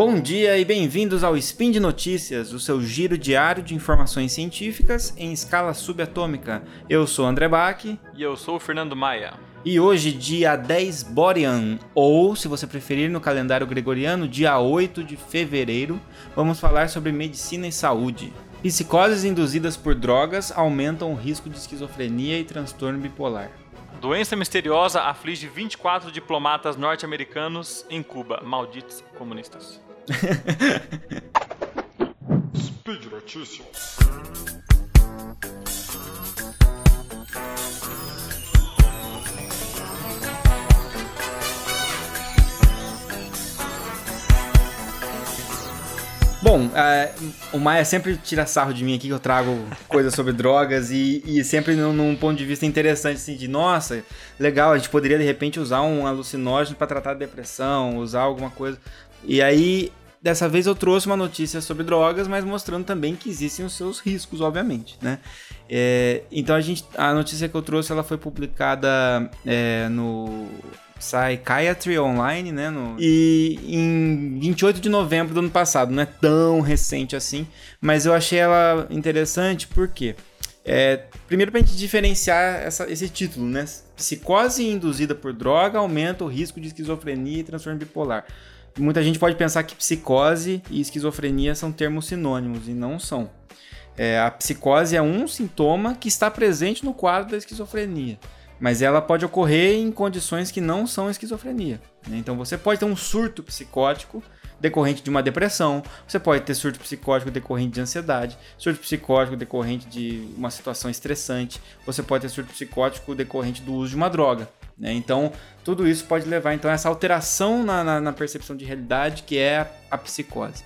Bom dia e bem-vindos ao Spin de Notícias, o seu giro diário de informações científicas em escala subatômica. Eu sou André Bach. E eu sou o Fernando Maia. E hoje, dia 10 Borean, ou, se você preferir, no calendário gregoriano, dia 8 de fevereiro, vamos falar sobre medicina e saúde. Psicoses induzidas por drogas aumentam o risco de esquizofrenia e transtorno bipolar. Doença misteriosa aflige 24 diplomatas norte-americanos em Cuba. Malditos comunistas. Speed Notícias. Bom, é, o Maia sempre tira sarro de mim aqui que eu trago coisas sobre drogas e, e sempre num, num, ponto de vista interessante, assim, de nossa, legal, a gente poderia de repente usar um alucinógeno para tratar depressão, usar alguma coisa. E aí, dessa vez eu trouxe uma notícia sobre drogas, mas mostrando também que existem os seus riscos, obviamente, né? É, então a gente, a notícia que eu trouxe, ela foi publicada é, no Psychiatry Online, né? No... E em 28 de novembro do ano passado, não é tão recente assim, mas eu achei ela interessante porque. É, primeiro, para a gente diferenciar essa, esse título, né? Psicose induzida por droga aumenta o risco de esquizofrenia e transtorno bipolar. Muita gente pode pensar que psicose e esquizofrenia são termos sinônimos e não são. É, a psicose é um sintoma que está presente no quadro da esquizofrenia mas ela pode ocorrer em condições que não são esquizofrenia. Né? Então você pode ter um surto psicótico decorrente de uma depressão, você pode ter surto psicótico decorrente de ansiedade, surto psicótico decorrente de uma situação estressante, você pode ter surto psicótico decorrente do uso de uma droga. Né? Então tudo isso pode levar então a essa alteração na, na, na percepção de realidade que é a, a psicose.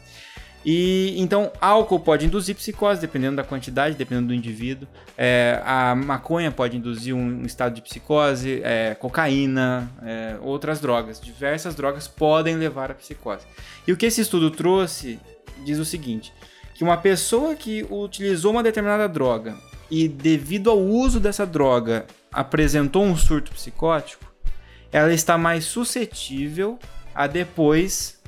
E então álcool pode induzir psicose, dependendo da quantidade, dependendo do indivíduo. É, a maconha pode induzir um, um estado de psicose, é, cocaína, é, outras drogas. Diversas drogas podem levar à psicose. E o que esse estudo trouxe diz o seguinte: que uma pessoa que utilizou uma determinada droga e devido ao uso dessa droga apresentou um surto psicótico, ela está mais suscetível a depois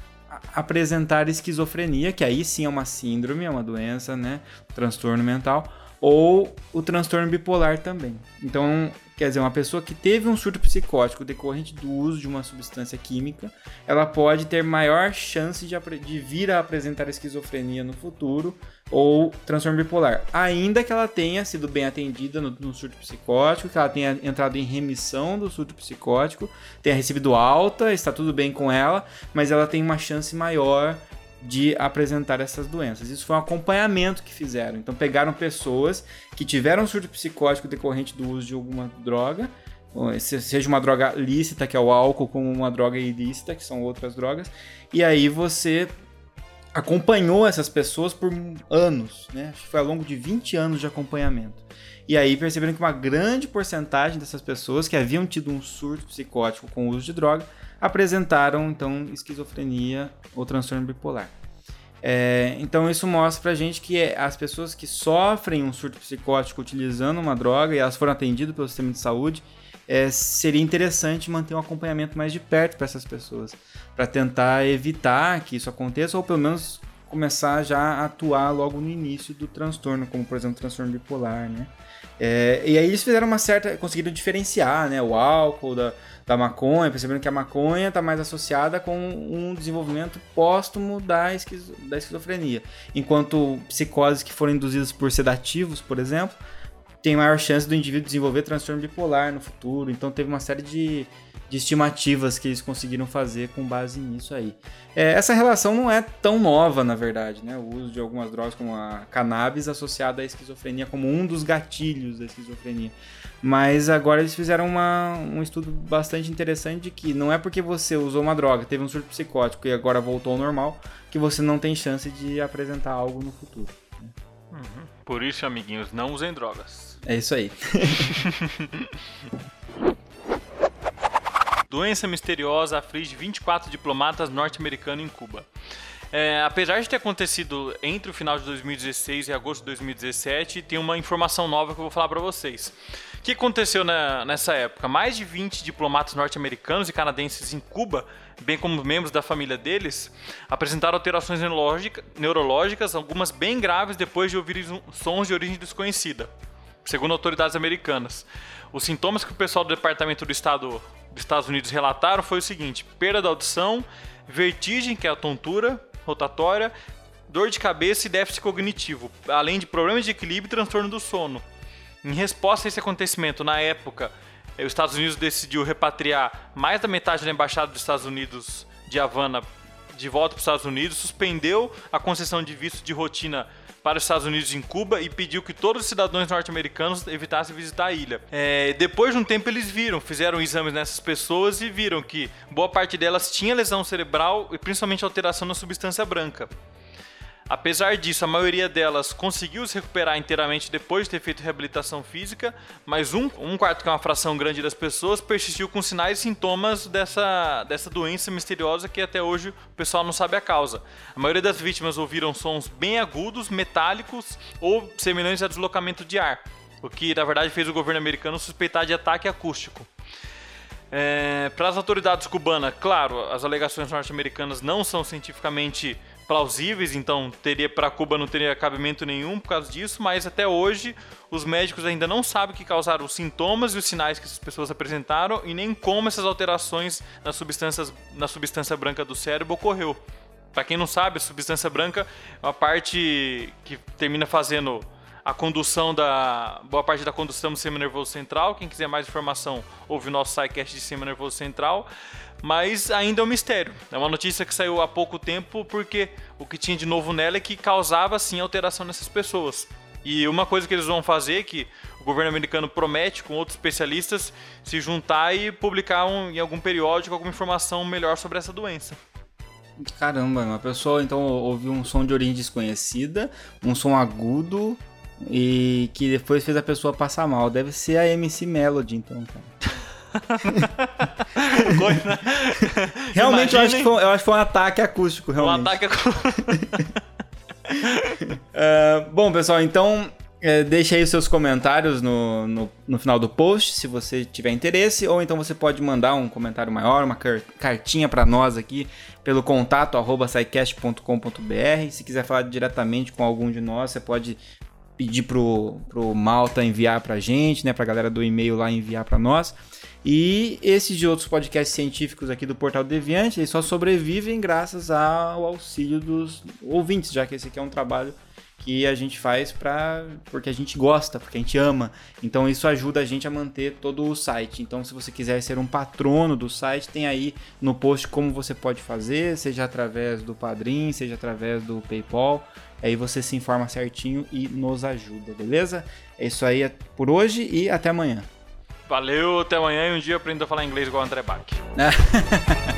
apresentar esquizofrenia, que aí sim é uma síndrome, é uma doença, né? Transtorno mental, ou o transtorno bipolar também. Então, quer dizer, uma pessoa que teve um surto psicótico decorrente do uso de uma substância química, ela pode ter maior chance de, de vir a apresentar esquizofrenia no futuro ou transtorno bipolar, ainda que ela tenha sido bem atendida no, no, surto psicótico, que ela tenha entrado em remissão do surto psicótico, tenha recebido alta, está tudo bem com ela, mas ela tem uma chance maior de apresentar essas doenças. Isso foi um acompanhamento que fizeram. Então pegaram pessoas que tiveram surto psicótico decorrente do uso de alguma droga, seja uma droga lícita, que é o álcool, como uma droga ilícita, que são outras drogas, e aí você acompanhou essas pessoas por anos, né? Acho que foi ao longo de 20 anos de acompanhamento. E aí perceberam que uma grande porcentagem dessas pessoas que haviam tido um surto psicótico com o uso de droga apresentaram então esquizofrenia ou transtorno bipolar. É, então isso mostra pra gente que as pessoas que sofrem um surto psicótico utilizando uma droga e elas foram atendidas pelo sistema de saúde, é, seria interessante manter um acompanhamento mais de perto para essas pessoas, para tentar evitar que isso aconteça ou pelo menos começar já a atuar logo no início do transtorno, como por exemplo o transtorno bipolar, né? É, e aí eles fizeram uma certa, conseguiram diferenciar, né, o álcool da, da maconha, percebendo que a maconha está mais associada com um desenvolvimento póstumo da, esquizo, da esquizofrenia, enquanto psicoses que foram induzidas por sedativos, por exemplo, tem maior chance do indivíduo desenvolver transtorno bipolar no futuro. Então teve uma série de, de estimativas que eles conseguiram fazer com base nisso aí. É, essa relação não é tão nova, na verdade, né? O uso de algumas drogas como a cannabis associada à esquizofrenia como um dos gatilhos da esquizofrenia. Mas agora eles fizeram uma, um estudo bastante interessante de que não é porque você usou uma droga, teve um surto psicótico e agora voltou ao normal, que você não tem chance de apresentar algo no futuro. Uhum. Por isso, amiguinhos, não usem drogas. É isso aí. Doença misteriosa aflige 24 diplomatas norte-americanos em Cuba. É, apesar de ter acontecido entre o final de 2016 e agosto de 2017, tem uma informação nova que eu vou falar para vocês. O que aconteceu na, nessa época? Mais de 20 diplomatas norte-americanos e canadenses em Cuba, bem como membros da família deles, apresentaram alterações neurológicas, algumas bem graves depois de ouvir sons de origem desconhecida, segundo autoridades americanas. Os sintomas que o pessoal do Departamento do Estado dos Estados Unidos relataram foi o seguinte: perda da audição, vertigem, que é a tontura rotatória, dor de cabeça e déficit cognitivo, além de problemas de equilíbrio e transtorno do sono. Em resposta a esse acontecimento, na época, eh, os Estados Unidos decidiu repatriar mais da metade da embaixada dos Estados Unidos de Havana de volta para os Estados Unidos, suspendeu a concessão de visto de rotina para os Estados Unidos em Cuba e pediu que todos os cidadãos norte-americanos evitassem visitar a ilha. É, depois de um tempo eles viram, fizeram exames nessas pessoas e viram que boa parte delas tinha lesão cerebral e principalmente alteração na substância branca. Apesar disso, a maioria delas conseguiu se recuperar inteiramente depois de ter feito reabilitação física, mas um, um quarto, que é uma fração grande das pessoas, persistiu com sinais e sintomas dessa, dessa doença misteriosa que até hoje o pessoal não sabe a causa. A maioria das vítimas ouviram sons bem agudos, metálicos ou semelhantes a deslocamento de ar, o que na verdade fez o governo americano suspeitar de ataque acústico. É, para as autoridades cubanas, claro, as alegações norte-americanas não são cientificamente plausíveis, então teria para Cuba não teria cabimento nenhum por causa disso, mas até hoje os médicos ainda não sabem o que causaram os sintomas e os sinais que essas pessoas apresentaram e nem como essas alterações nas substâncias na substância branca do cérebro ocorreu. Para quem não sabe, a substância branca é uma parte que termina fazendo a condução da. boa parte da condução do sistema nervoso central. Quem quiser mais informação, ouve o nosso SciCast de sistema nervoso central. Mas ainda é um mistério. É uma notícia que saiu há pouco tempo porque o que tinha de novo nela é que causava sim alteração nessas pessoas. E uma coisa que eles vão fazer, que o governo americano promete com outros especialistas, se juntar e publicar um, em algum periódico alguma informação melhor sobre essa doença. Caramba, uma pessoa então ouviu um som de origem desconhecida, um som agudo, e que depois fez a pessoa passar mal. Deve ser a MC Melody, então, cara. realmente eu acho, que foi, eu acho que foi um ataque acústico, realmente. Um ataque acústico. uh, bom, pessoal, então é, deixe aí os seus comentários no, no, no, final do post, se você tiver interesse, ou então você pode mandar um comentário maior, uma cartinha para nós aqui pelo contato arroba Se quiser falar diretamente com algum de nós, você pode pedir pro, pro Malta enviar pra gente, né? Pra galera do e-mail lá enviar pra nós. E esses de outros podcasts científicos aqui do Portal Deviante, eles só sobrevivem graças ao auxílio dos ouvintes, já que esse aqui é um trabalho que a gente faz pra, porque a gente gosta, porque a gente ama. Então isso ajuda a gente a manter todo o site. Então se você quiser ser um patrono do site, tem aí no post como você pode fazer, seja através do Padrim, seja através do PayPal. Aí você se informa certinho e nos ajuda, beleza? É isso aí por hoje e até amanhã. Valeu, até amanhã e um dia aprenda a falar inglês igual o André Bach.